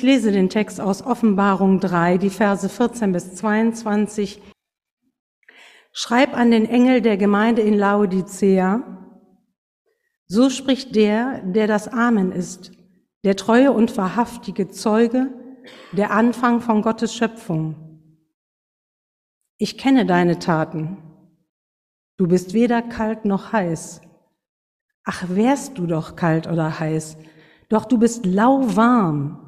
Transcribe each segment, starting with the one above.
Ich lese den Text aus Offenbarung 3, die Verse 14 bis 22. Schreib an den Engel der Gemeinde in Laodicea, so spricht der, der das Amen ist, der treue und wahrhaftige Zeuge, der Anfang von Gottes Schöpfung. Ich kenne deine Taten. Du bist weder kalt noch heiß. Ach, wärst du doch kalt oder heiß, doch du bist lauwarm,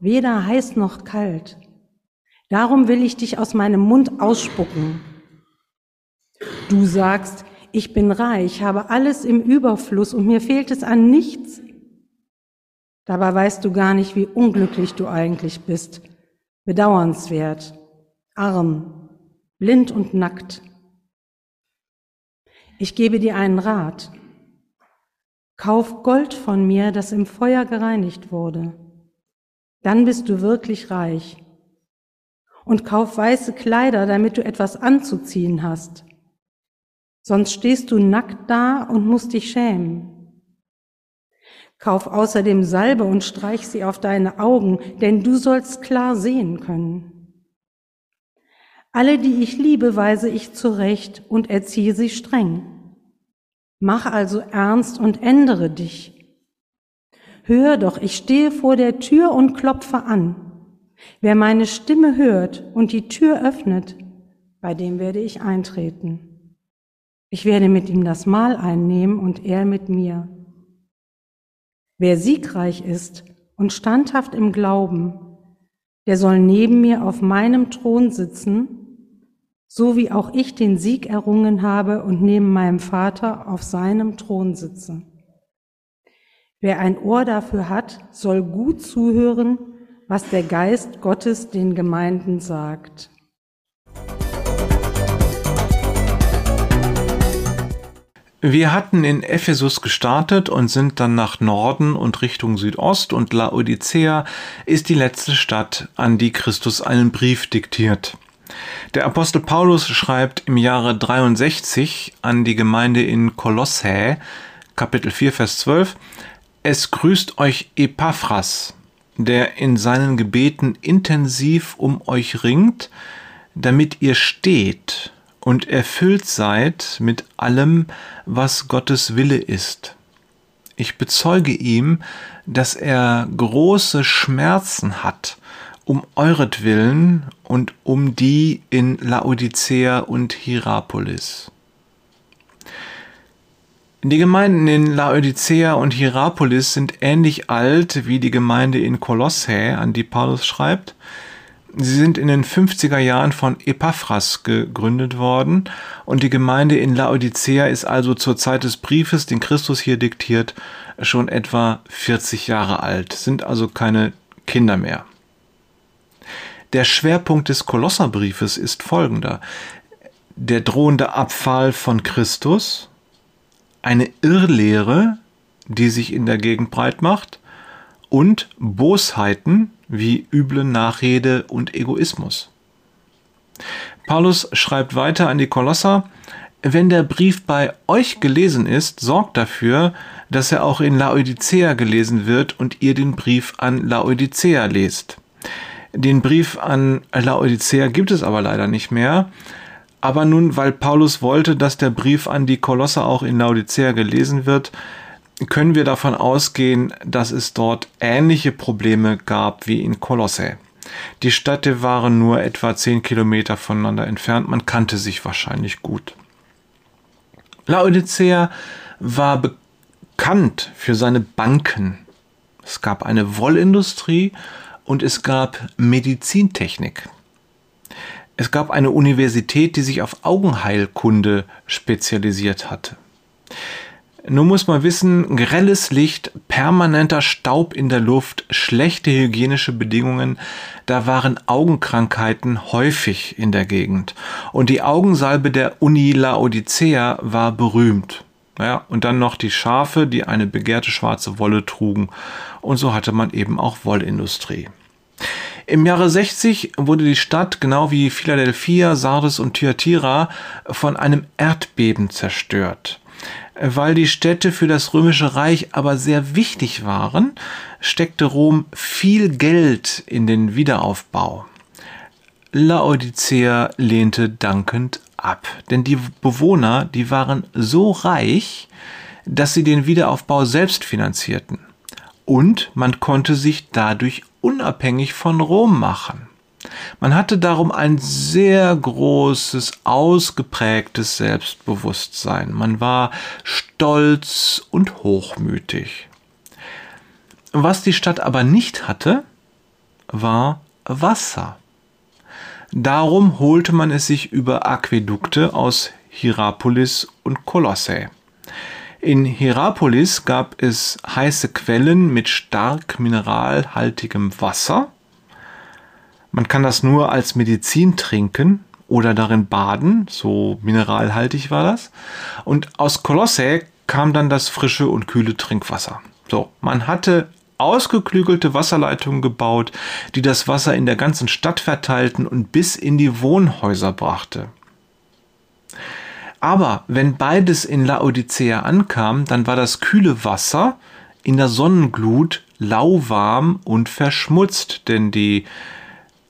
weder heiß noch kalt. Darum will ich dich aus meinem Mund ausspucken. Du sagst, ich bin reich, habe alles im Überfluss und mir fehlt es an nichts. Dabei weißt du gar nicht, wie unglücklich du eigentlich bist, bedauernswert, arm, blind und nackt. Ich gebe dir einen Rat. Kauf Gold von mir, das im Feuer gereinigt wurde. Dann bist du wirklich reich. Und kauf weiße Kleider, damit du etwas anzuziehen hast. Sonst stehst du nackt da und musst dich schämen. Kauf außerdem Salbe und streich sie auf deine Augen, denn du sollst klar sehen können. Alle, die ich liebe, weise ich zurecht und erziehe sie streng. Mach also ernst und ändere dich. Hör doch, ich stehe vor der Tür und klopfe an. Wer meine Stimme hört und die Tür öffnet, bei dem werde ich eintreten. Ich werde mit ihm das Mahl einnehmen und er mit mir. Wer siegreich ist und standhaft im Glauben, der soll neben mir auf meinem Thron sitzen, so wie auch ich den Sieg errungen habe und neben meinem Vater auf seinem Thron sitze. Wer ein Ohr dafür hat, soll gut zuhören, was der Geist Gottes den Gemeinden sagt. Wir hatten in Ephesus gestartet und sind dann nach Norden und Richtung Südost und Laodicea ist die letzte Stadt, an die Christus einen Brief diktiert. Der Apostel Paulus schreibt im Jahre 63 an die Gemeinde in Kolossae, Kapitel 4, Vers 12, Es grüßt euch Epaphras, der in seinen Gebeten intensiv um euch ringt, damit ihr steht und erfüllt seid mit allem, was Gottes Wille ist. Ich bezeuge ihm, dass er große Schmerzen hat, um euretwillen und um die in Laodicea und Hierapolis. Die Gemeinden in Laodicea und Hierapolis sind ähnlich alt wie die Gemeinde in Kolossä, an die Paulus schreibt. Sie sind in den 50er Jahren von Epaphras gegründet worden und die Gemeinde in Laodicea ist also zur Zeit des Briefes, den Christus hier diktiert, schon etwa 40 Jahre alt, sind also keine Kinder mehr. Der Schwerpunkt des Kolosserbriefes ist folgender. Der drohende Abfall von Christus, eine Irrlehre, die sich in der Gegend breit macht, und Bosheiten wie üble Nachrede und Egoismus. Paulus schreibt weiter an die Kolosser, wenn der Brief bei euch gelesen ist, sorgt dafür, dass er auch in Laodicea gelesen wird und ihr den Brief an Laodicea lest. Den Brief an Laodicea gibt es aber leider nicht mehr. Aber nun, weil Paulus wollte, dass der Brief an die Kolosser auch in Laodicea gelesen wird, können wir davon ausgehen, dass es dort ähnliche Probleme gab wie in Kolosse. Die Städte waren nur etwa zehn Kilometer voneinander entfernt, man kannte sich wahrscheinlich gut. Laodicea war bekannt für seine Banken. Es gab eine Wollindustrie und es gab Medizintechnik. Es gab eine Universität, die sich auf Augenheilkunde spezialisiert hatte. Nun muss man wissen, grelles Licht, permanenter Staub in der Luft, schlechte hygienische Bedingungen, da waren Augenkrankheiten häufig in der Gegend. Und die Augensalbe der Uni Laodicea war berühmt. Ja, und dann noch die Schafe, die eine begehrte schwarze Wolle trugen. Und so hatte man eben auch Wollindustrie. Im Jahre 60 wurde die Stadt, genau wie Philadelphia, Sardes und Thyatira, von einem Erdbeben zerstört. Weil die Städte für das römische Reich aber sehr wichtig waren, steckte Rom viel Geld in den Wiederaufbau. Laodicea lehnte dankend ab, denn die Bewohner, die waren so reich, dass sie den Wiederaufbau selbst finanzierten. Und man konnte sich dadurch unabhängig von Rom machen. Man hatte darum ein sehr großes, ausgeprägtes Selbstbewusstsein. Man war stolz und hochmütig. Was die Stadt aber nicht hatte, war Wasser. Darum holte man es sich über Aquädukte aus Hierapolis und Kolosse. In Hierapolis gab es heiße Quellen mit stark mineralhaltigem Wasser. Man kann das nur als Medizin trinken oder darin baden, so mineralhaltig war das. Und aus Kolosse kam dann das frische und kühle Trinkwasser. So, man hatte ausgeklügelte Wasserleitungen gebaut, die das Wasser in der ganzen Stadt verteilten und bis in die Wohnhäuser brachte. Aber wenn beides in Laodicea ankam, dann war das kühle Wasser in der Sonnenglut lauwarm und verschmutzt, denn die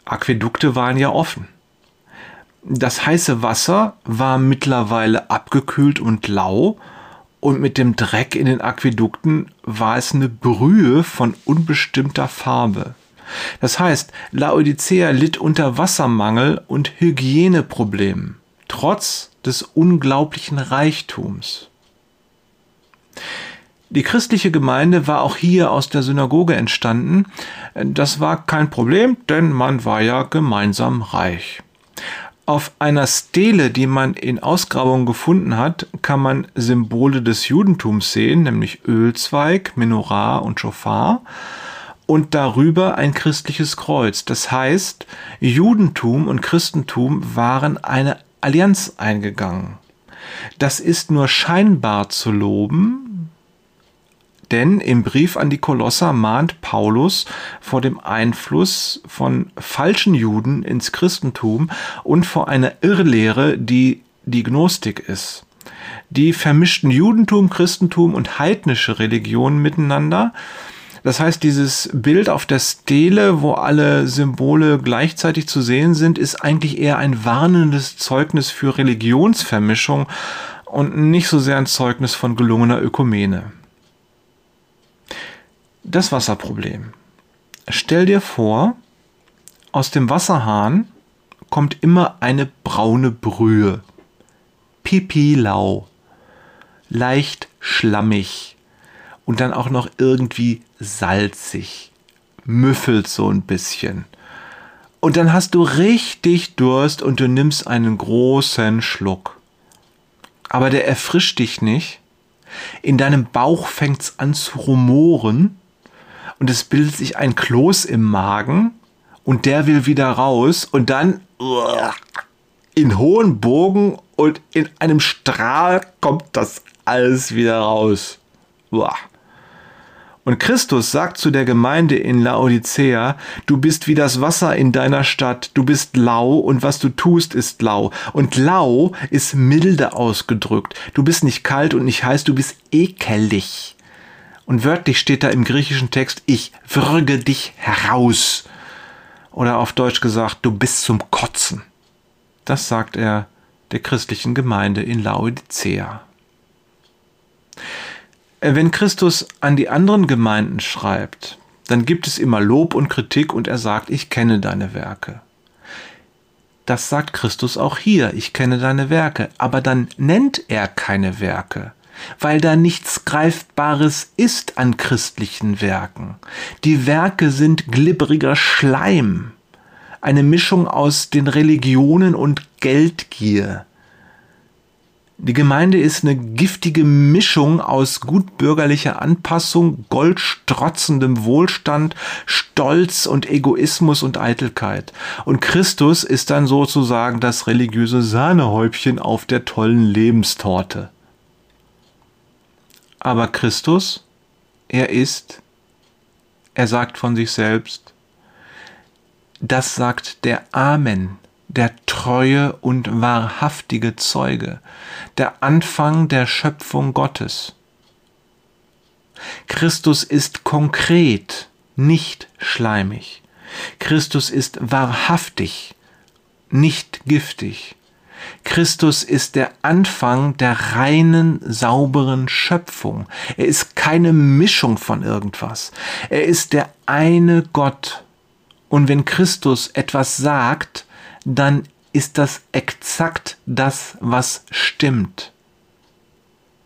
Aquädukte waren ja offen. Das heiße Wasser war mittlerweile abgekühlt und lau und mit dem Dreck in den Aquädukten war es eine Brühe von unbestimmter Farbe. Das heißt, Laodicea litt unter Wassermangel und Hygieneproblemen, trotz des unglaublichen Reichtums. Die christliche Gemeinde war auch hier aus der Synagoge entstanden. Das war kein Problem, denn man war ja gemeinsam reich. Auf einer Stele, die man in Ausgrabungen gefunden hat, kann man Symbole des Judentums sehen, nämlich Ölzweig, Menorah und Schofar und darüber ein christliches Kreuz. Das heißt, Judentum und Christentum waren eine Allianz eingegangen. Das ist nur scheinbar zu loben, denn im Brief an die Kolosser mahnt Paulus vor dem Einfluss von falschen Juden ins Christentum und vor einer Irrlehre, die die Gnostik ist. Die vermischten Judentum, Christentum und heidnische Religionen miteinander. Das heißt, dieses Bild auf der Stele, wo alle Symbole gleichzeitig zu sehen sind, ist eigentlich eher ein warnendes Zeugnis für Religionsvermischung und nicht so sehr ein Zeugnis von gelungener Ökumene. Das Wasserproblem. Stell dir vor, aus dem Wasserhahn kommt immer eine braune Brühe. Pipi-lau. Leicht schlammig. Und dann auch noch irgendwie salzig. Müffelt so ein bisschen. Und dann hast du richtig Durst und du nimmst einen großen Schluck. Aber der erfrischt dich nicht. In deinem Bauch fängt's an zu rumoren und es bildet sich ein Kloß im Magen und der will wieder raus und dann in hohen Bogen und in einem Strahl kommt das alles wieder raus. Und Christus sagt zu der Gemeinde in Laodicea, du bist wie das Wasser in deiner Stadt, du bist lau und was du tust ist lau. Und lau ist milde ausgedrückt. Du bist nicht kalt und nicht heiß, du bist ekelig. Und wörtlich steht da im griechischen Text, ich würge dich heraus. Oder auf Deutsch gesagt, du bist zum Kotzen. Das sagt er der christlichen Gemeinde in Laodicea. Äh, wenn Christus an die anderen Gemeinden schreibt, dann gibt es immer Lob und Kritik und er sagt, ich kenne deine Werke. Das sagt Christus auch hier, ich kenne deine Werke, aber dann nennt er keine Werke weil da nichts Greifbares ist an christlichen Werken. Die Werke sind glibberiger Schleim, eine Mischung aus den Religionen und Geldgier. Die Gemeinde ist eine giftige Mischung aus gutbürgerlicher Anpassung, goldstrotzendem Wohlstand, Stolz und Egoismus und Eitelkeit. Und Christus ist dann sozusagen das religiöse Sahnehäubchen auf der tollen Lebenstorte. Aber Christus, er ist, er sagt von sich selbst, das sagt der Amen, der treue und wahrhaftige Zeuge, der Anfang der Schöpfung Gottes. Christus ist konkret, nicht schleimig. Christus ist wahrhaftig, nicht giftig. Christus ist der Anfang der reinen, sauberen Schöpfung. Er ist keine Mischung von irgendwas. Er ist der eine Gott. Und wenn Christus etwas sagt, dann ist das exakt das, was stimmt.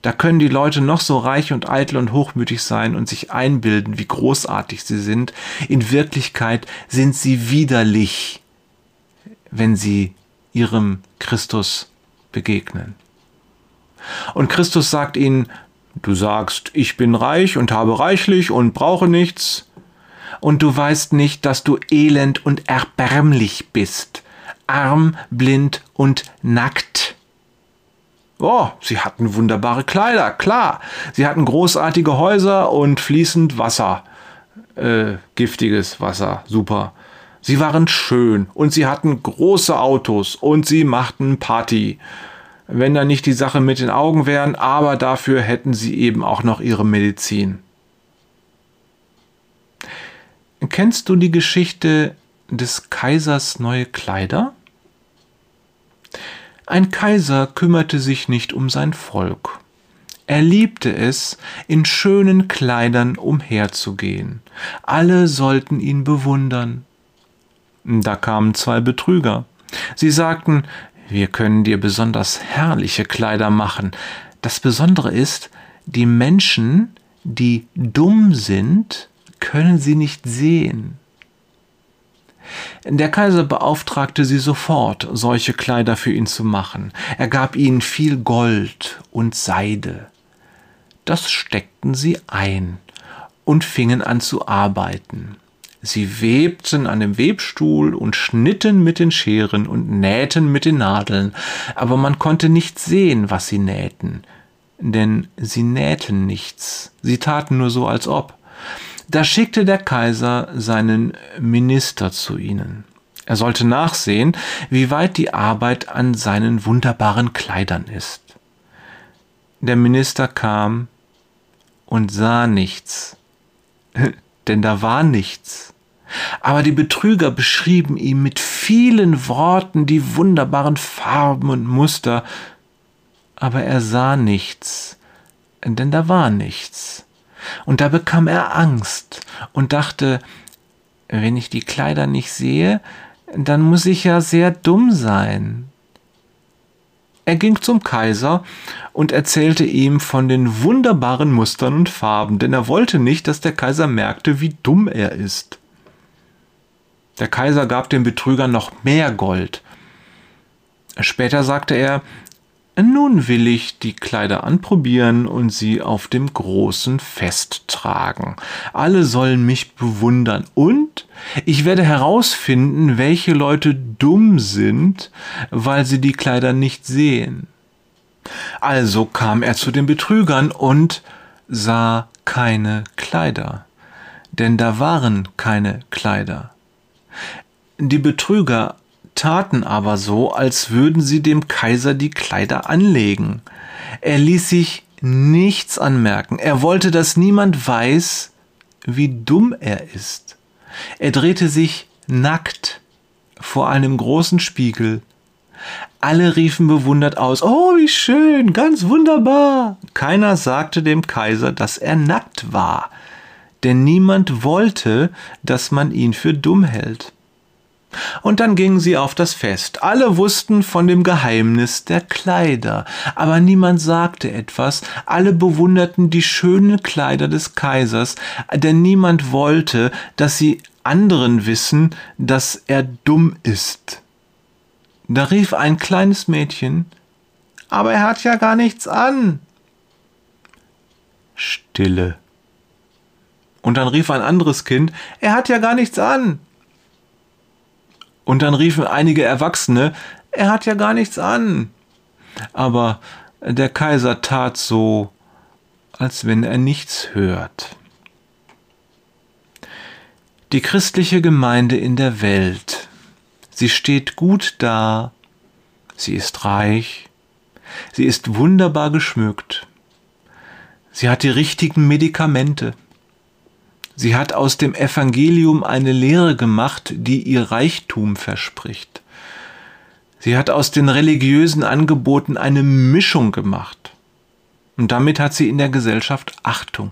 Da können die Leute noch so reich und eitel und hochmütig sein und sich einbilden, wie großartig sie sind. In Wirklichkeit sind sie widerlich, wenn sie ihrem Christus begegnen. Und Christus sagt ihnen, du sagst, ich bin reich und habe reichlich und brauche nichts, und du weißt nicht, dass du elend und erbärmlich bist, arm, blind und nackt. Oh, sie hatten wunderbare Kleider, klar. Sie hatten großartige Häuser und fließend Wasser. Äh, giftiges Wasser, super. Sie waren schön und sie hatten große Autos und sie machten Party. Wenn da nicht die Sache mit den Augen wären, aber dafür hätten sie eben auch noch ihre Medizin. Kennst du die Geschichte des Kaisers neue Kleider? Ein Kaiser kümmerte sich nicht um sein Volk. Er liebte es, in schönen Kleidern umherzugehen. Alle sollten ihn bewundern. Da kamen zwei Betrüger. Sie sagten, wir können dir besonders herrliche Kleider machen. Das Besondere ist, die Menschen, die dumm sind, können sie nicht sehen. Der Kaiser beauftragte sie sofort, solche Kleider für ihn zu machen. Er gab ihnen viel Gold und Seide. Das steckten sie ein und fingen an zu arbeiten. Sie webten an dem Webstuhl und schnitten mit den Scheren und nähten mit den Nadeln, aber man konnte nicht sehen, was sie nähten, denn sie nähten nichts, sie taten nur so, als ob. Da schickte der Kaiser seinen Minister zu ihnen. Er sollte nachsehen, wie weit die Arbeit an seinen wunderbaren Kleidern ist. Der Minister kam und sah nichts, denn da war nichts. Aber die Betrüger beschrieben ihm mit vielen Worten die wunderbaren Farben und Muster, aber er sah nichts, denn da war nichts. Und da bekam er Angst und dachte, wenn ich die Kleider nicht sehe, dann muss ich ja sehr dumm sein. Er ging zum Kaiser und erzählte ihm von den wunderbaren Mustern und Farben, denn er wollte nicht, dass der Kaiser merkte, wie dumm er ist. Der Kaiser gab den Betrügern noch mehr Gold. Später sagte er, nun will ich die Kleider anprobieren und sie auf dem großen Fest tragen. Alle sollen mich bewundern und ich werde herausfinden, welche Leute dumm sind, weil sie die Kleider nicht sehen. Also kam er zu den Betrügern und sah keine Kleider, denn da waren keine Kleider. Die Betrüger taten aber so, als würden sie dem Kaiser die Kleider anlegen. Er ließ sich nichts anmerken. Er wollte, dass niemand weiß, wie dumm er ist. Er drehte sich nackt vor einem großen Spiegel. Alle riefen bewundert aus, Oh, wie schön, ganz wunderbar. Keiner sagte dem Kaiser, dass er nackt war, denn niemand wollte, dass man ihn für dumm hält. Und dann gingen sie auf das Fest. Alle wussten von dem Geheimnis der Kleider, aber niemand sagte etwas, alle bewunderten die schönen Kleider des Kaisers, denn niemand wollte, dass sie anderen wissen, dass er dumm ist. Da rief ein kleines Mädchen, aber er hat ja gar nichts an. Stille. Und dann rief ein anderes Kind, er hat ja gar nichts an. Und dann riefen einige Erwachsene, er hat ja gar nichts an. Aber der Kaiser tat so, als wenn er nichts hört. Die christliche Gemeinde in der Welt Sie steht gut da. Sie ist reich. Sie ist wunderbar geschmückt. Sie hat die richtigen Medikamente. Sie hat aus dem Evangelium eine Lehre gemacht, die ihr Reichtum verspricht. Sie hat aus den religiösen Angeboten eine Mischung gemacht. Und damit hat sie in der Gesellschaft Achtung.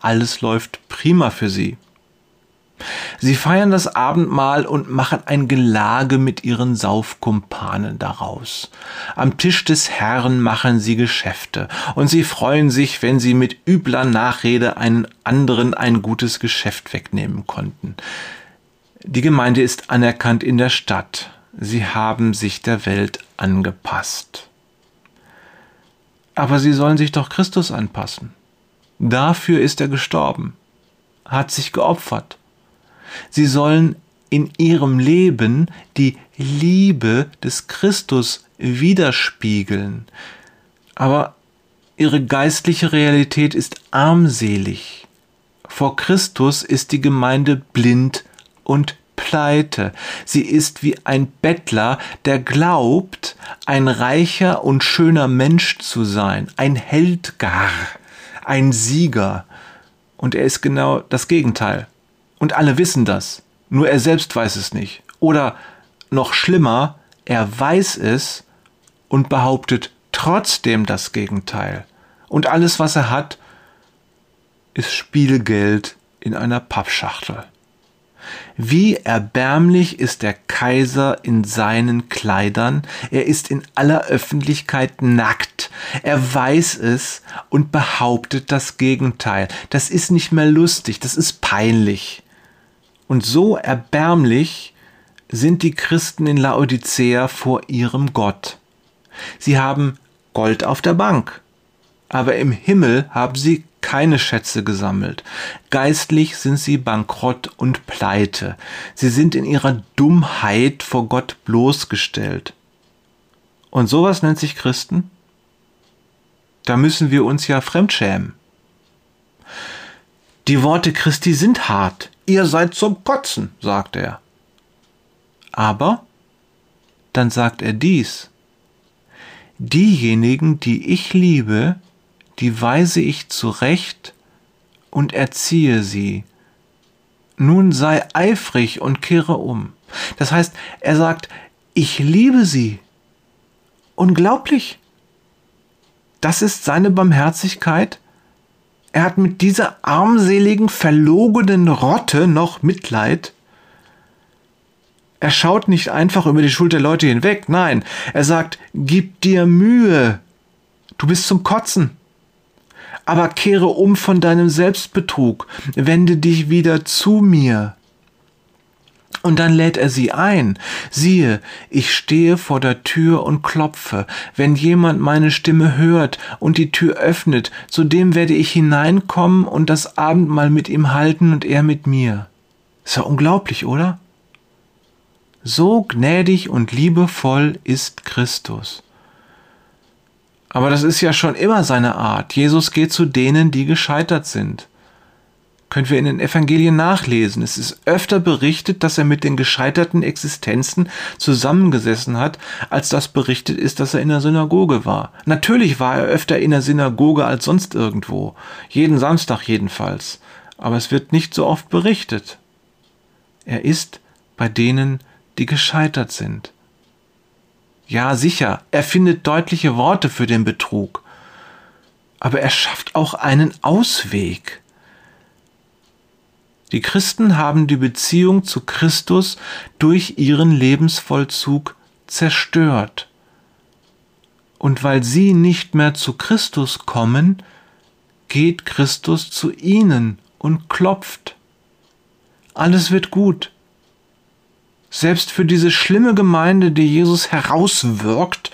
Alles läuft prima für sie. Sie feiern das Abendmahl und machen ein Gelage mit ihren Saufkumpanen daraus. Am Tisch des Herrn machen sie Geschäfte, und sie freuen sich, wenn sie mit übler Nachrede einen anderen ein gutes Geschäft wegnehmen konnten. Die Gemeinde ist anerkannt in der Stadt. Sie haben sich der Welt angepasst. Aber sie sollen sich doch Christus anpassen. Dafür ist er gestorben, hat sich geopfert Sie sollen in ihrem Leben die Liebe des Christus widerspiegeln. Aber ihre geistliche Realität ist armselig. Vor Christus ist die Gemeinde blind und pleite. Sie ist wie ein Bettler, der glaubt, ein reicher und schöner Mensch zu sein, ein Held gar, ein Sieger. Und er ist genau das Gegenteil. Und alle wissen das, nur er selbst weiß es nicht. Oder noch schlimmer, er weiß es und behauptet trotzdem das Gegenteil. Und alles, was er hat, ist Spielgeld in einer Pappschachtel. Wie erbärmlich ist der Kaiser in seinen Kleidern, er ist in aller Öffentlichkeit nackt, er weiß es und behauptet das Gegenteil. Das ist nicht mehr lustig, das ist peinlich. Und so erbärmlich sind die Christen in Laodicea vor ihrem Gott. Sie haben Gold auf der Bank, aber im Himmel haben sie keine Schätze gesammelt. Geistlich sind sie bankrott und pleite. Sie sind in ihrer Dummheit vor Gott bloßgestellt. Und sowas nennt sich Christen? Da müssen wir uns ja fremdschämen. Die Worte Christi sind hart. Ihr seid zum Kotzen, sagt er. Aber dann sagt er dies. Diejenigen, die ich liebe, die weise ich zurecht und erziehe sie. Nun sei eifrig und kehre um. Das heißt, er sagt, ich liebe sie. Unglaublich. Das ist seine Barmherzigkeit er hat mit dieser armseligen, verlogenen Rotte noch Mitleid. Er schaut nicht einfach über die Schuld der Leute hinweg, nein, er sagt, gib dir Mühe, du bist zum Kotzen. Aber kehre um von deinem Selbstbetrug, wende dich wieder zu mir. Und dann lädt er sie ein. Siehe, ich stehe vor der Tür und klopfe. Wenn jemand meine Stimme hört und die Tür öffnet, zu dem werde ich hineinkommen und das Abendmahl mit ihm halten und er mit mir. Ist ja unglaublich, oder? So gnädig und liebevoll ist Christus. Aber das ist ja schon immer seine Art. Jesus geht zu denen, die gescheitert sind können wir in den Evangelien nachlesen. Es ist öfter berichtet, dass er mit den gescheiterten Existenzen zusammengesessen hat, als das berichtet ist, dass er in der Synagoge war. Natürlich war er öfter in der Synagoge als sonst irgendwo. Jeden Samstag jedenfalls. Aber es wird nicht so oft berichtet. Er ist bei denen, die gescheitert sind. Ja, sicher, er findet deutliche Worte für den Betrug. Aber er schafft auch einen Ausweg. Die Christen haben die Beziehung zu Christus durch ihren Lebensvollzug zerstört. Und weil sie nicht mehr zu Christus kommen, geht Christus zu ihnen und klopft. Alles wird gut. Selbst für diese schlimme Gemeinde, die Jesus herauswirkt,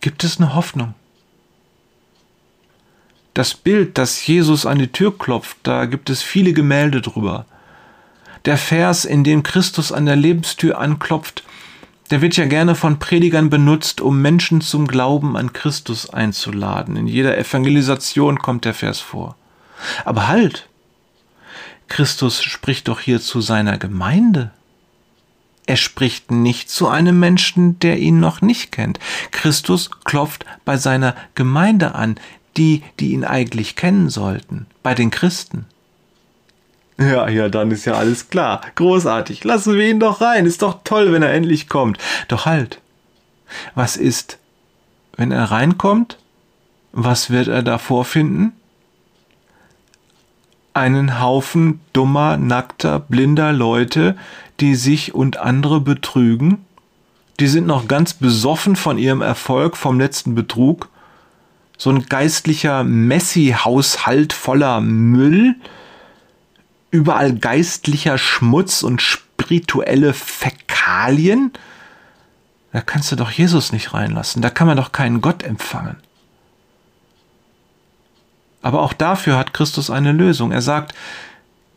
gibt es eine Hoffnung das Bild, dass Jesus an die Tür klopft, da gibt es viele Gemälde drüber. Der Vers, in dem Christus an der Lebenstür anklopft, der wird ja gerne von Predigern benutzt, um Menschen zum Glauben an Christus einzuladen. In jeder Evangelisation kommt der Vers vor. Aber halt! Christus spricht doch hier zu seiner Gemeinde. Er spricht nicht zu einem Menschen, der ihn noch nicht kennt. Christus klopft bei seiner Gemeinde an, die, die ihn eigentlich kennen sollten, bei den Christen. Ja, ja, dann ist ja alles klar. Großartig. Lassen wir ihn doch rein. Ist doch toll, wenn er endlich kommt. Doch halt. Was ist, wenn er reinkommt? Was wird er da vorfinden? Einen Haufen dummer, nackter, blinder Leute, die sich und andere betrügen? Die sind noch ganz besoffen von ihrem Erfolg vom letzten Betrug? So ein geistlicher Messi-Haushalt voller Müll? überall geistlicher Schmutz und spirituelle Fäkalien? Da kannst du doch Jesus nicht reinlassen, da kann man doch keinen Gott empfangen. Aber auch dafür hat Christus eine Lösung. Er sagt,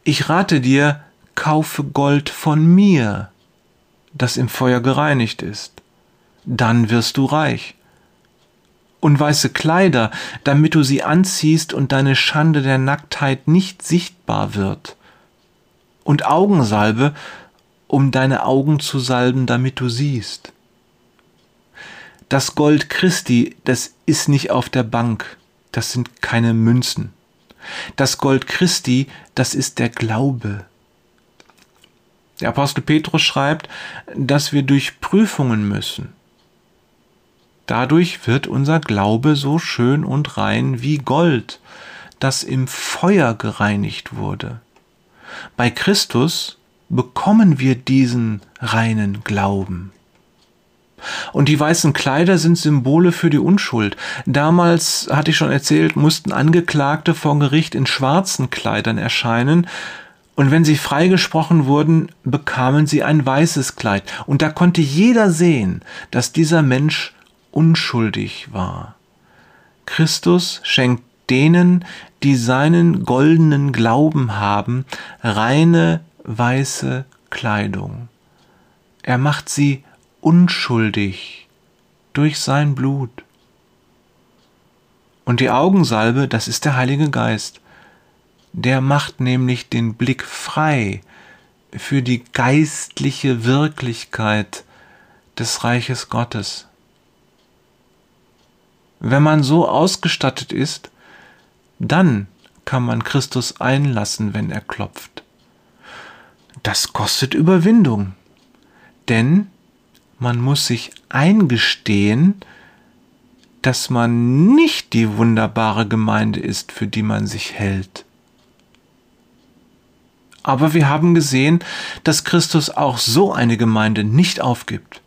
ich rate dir, kaufe Gold von mir, das im Feuer gereinigt ist. Dann wirst du reich. Und weiße Kleider, damit du sie anziehst und deine Schande der Nacktheit nicht sichtbar wird und Augensalbe, um deine Augen zu salben, damit du siehst. Das Gold Christi, das ist nicht auf der Bank, das sind keine Münzen. Das Gold Christi, das ist der Glaube. Der Apostel Petrus schreibt, dass wir durch Prüfungen müssen. Dadurch wird unser Glaube so schön und rein wie Gold, das im Feuer gereinigt wurde. Bei Christus bekommen wir diesen reinen Glauben. Und die weißen Kleider sind Symbole für die Unschuld. Damals, hatte ich schon erzählt, mussten Angeklagte vor Gericht in schwarzen Kleidern erscheinen, und wenn sie freigesprochen wurden, bekamen sie ein weißes Kleid. Und da konnte jeder sehen, dass dieser Mensch unschuldig war. Christus schenkt denen, die seinen goldenen Glauben haben, reine weiße Kleidung. Er macht sie unschuldig durch sein Blut. Und die Augensalbe, das ist der Heilige Geist. Der macht nämlich den Blick frei für die geistliche Wirklichkeit des Reiches Gottes. Wenn man so ausgestattet ist, dann kann man Christus einlassen, wenn er klopft. Das kostet Überwindung, denn man muss sich eingestehen, dass man nicht die wunderbare Gemeinde ist, für die man sich hält. Aber wir haben gesehen, dass Christus auch so eine Gemeinde nicht aufgibt.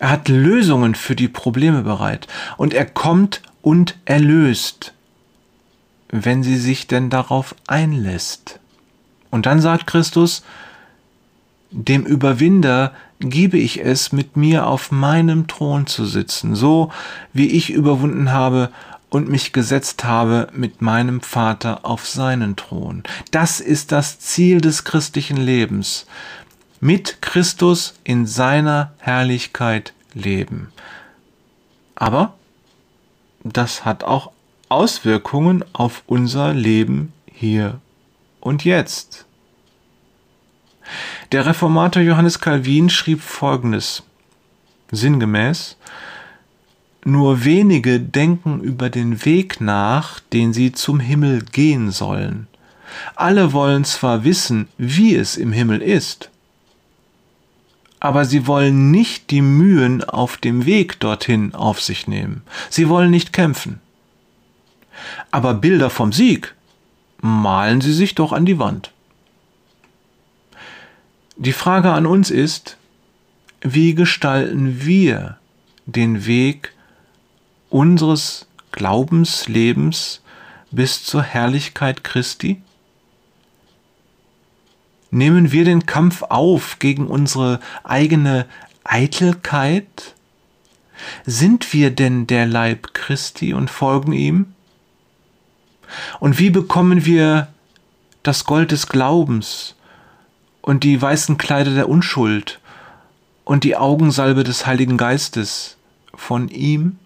Er hat Lösungen für die Probleme bereit und er kommt und erlöst wenn sie sich denn darauf einlässt. Und dann sagt Christus, dem Überwinder gebe ich es, mit mir auf meinem Thron zu sitzen, so wie ich überwunden habe und mich gesetzt habe mit meinem Vater auf seinen Thron. Das ist das Ziel des christlichen Lebens. Mit Christus in seiner Herrlichkeit leben. Aber das hat auch Auswirkungen auf unser Leben hier und jetzt. Der Reformator Johannes Calvin schrieb Folgendes, sinngemäß, nur wenige denken über den Weg nach, den sie zum Himmel gehen sollen. Alle wollen zwar wissen, wie es im Himmel ist, aber sie wollen nicht die Mühen auf dem Weg dorthin auf sich nehmen. Sie wollen nicht kämpfen. Aber Bilder vom Sieg malen Sie sich doch an die Wand. Die Frage an uns ist, wie gestalten wir den Weg unseres Glaubenslebens bis zur Herrlichkeit Christi? Nehmen wir den Kampf auf gegen unsere eigene Eitelkeit? Sind wir denn der Leib Christi und folgen ihm? Und wie bekommen wir das Gold des Glaubens und die weißen Kleider der Unschuld und die Augensalbe des Heiligen Geistes von ihm?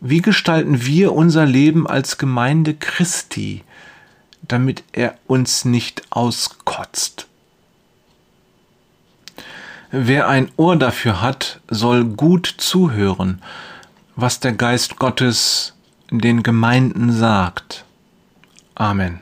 Wie gestalten wir unser Leben als Gemeinde Christi, damit er uns nicht auskotzt. Wer ein Ohr dafür hat, soll gut zuhören, was der Geist Gottes den Gemeinden sagt. Amen.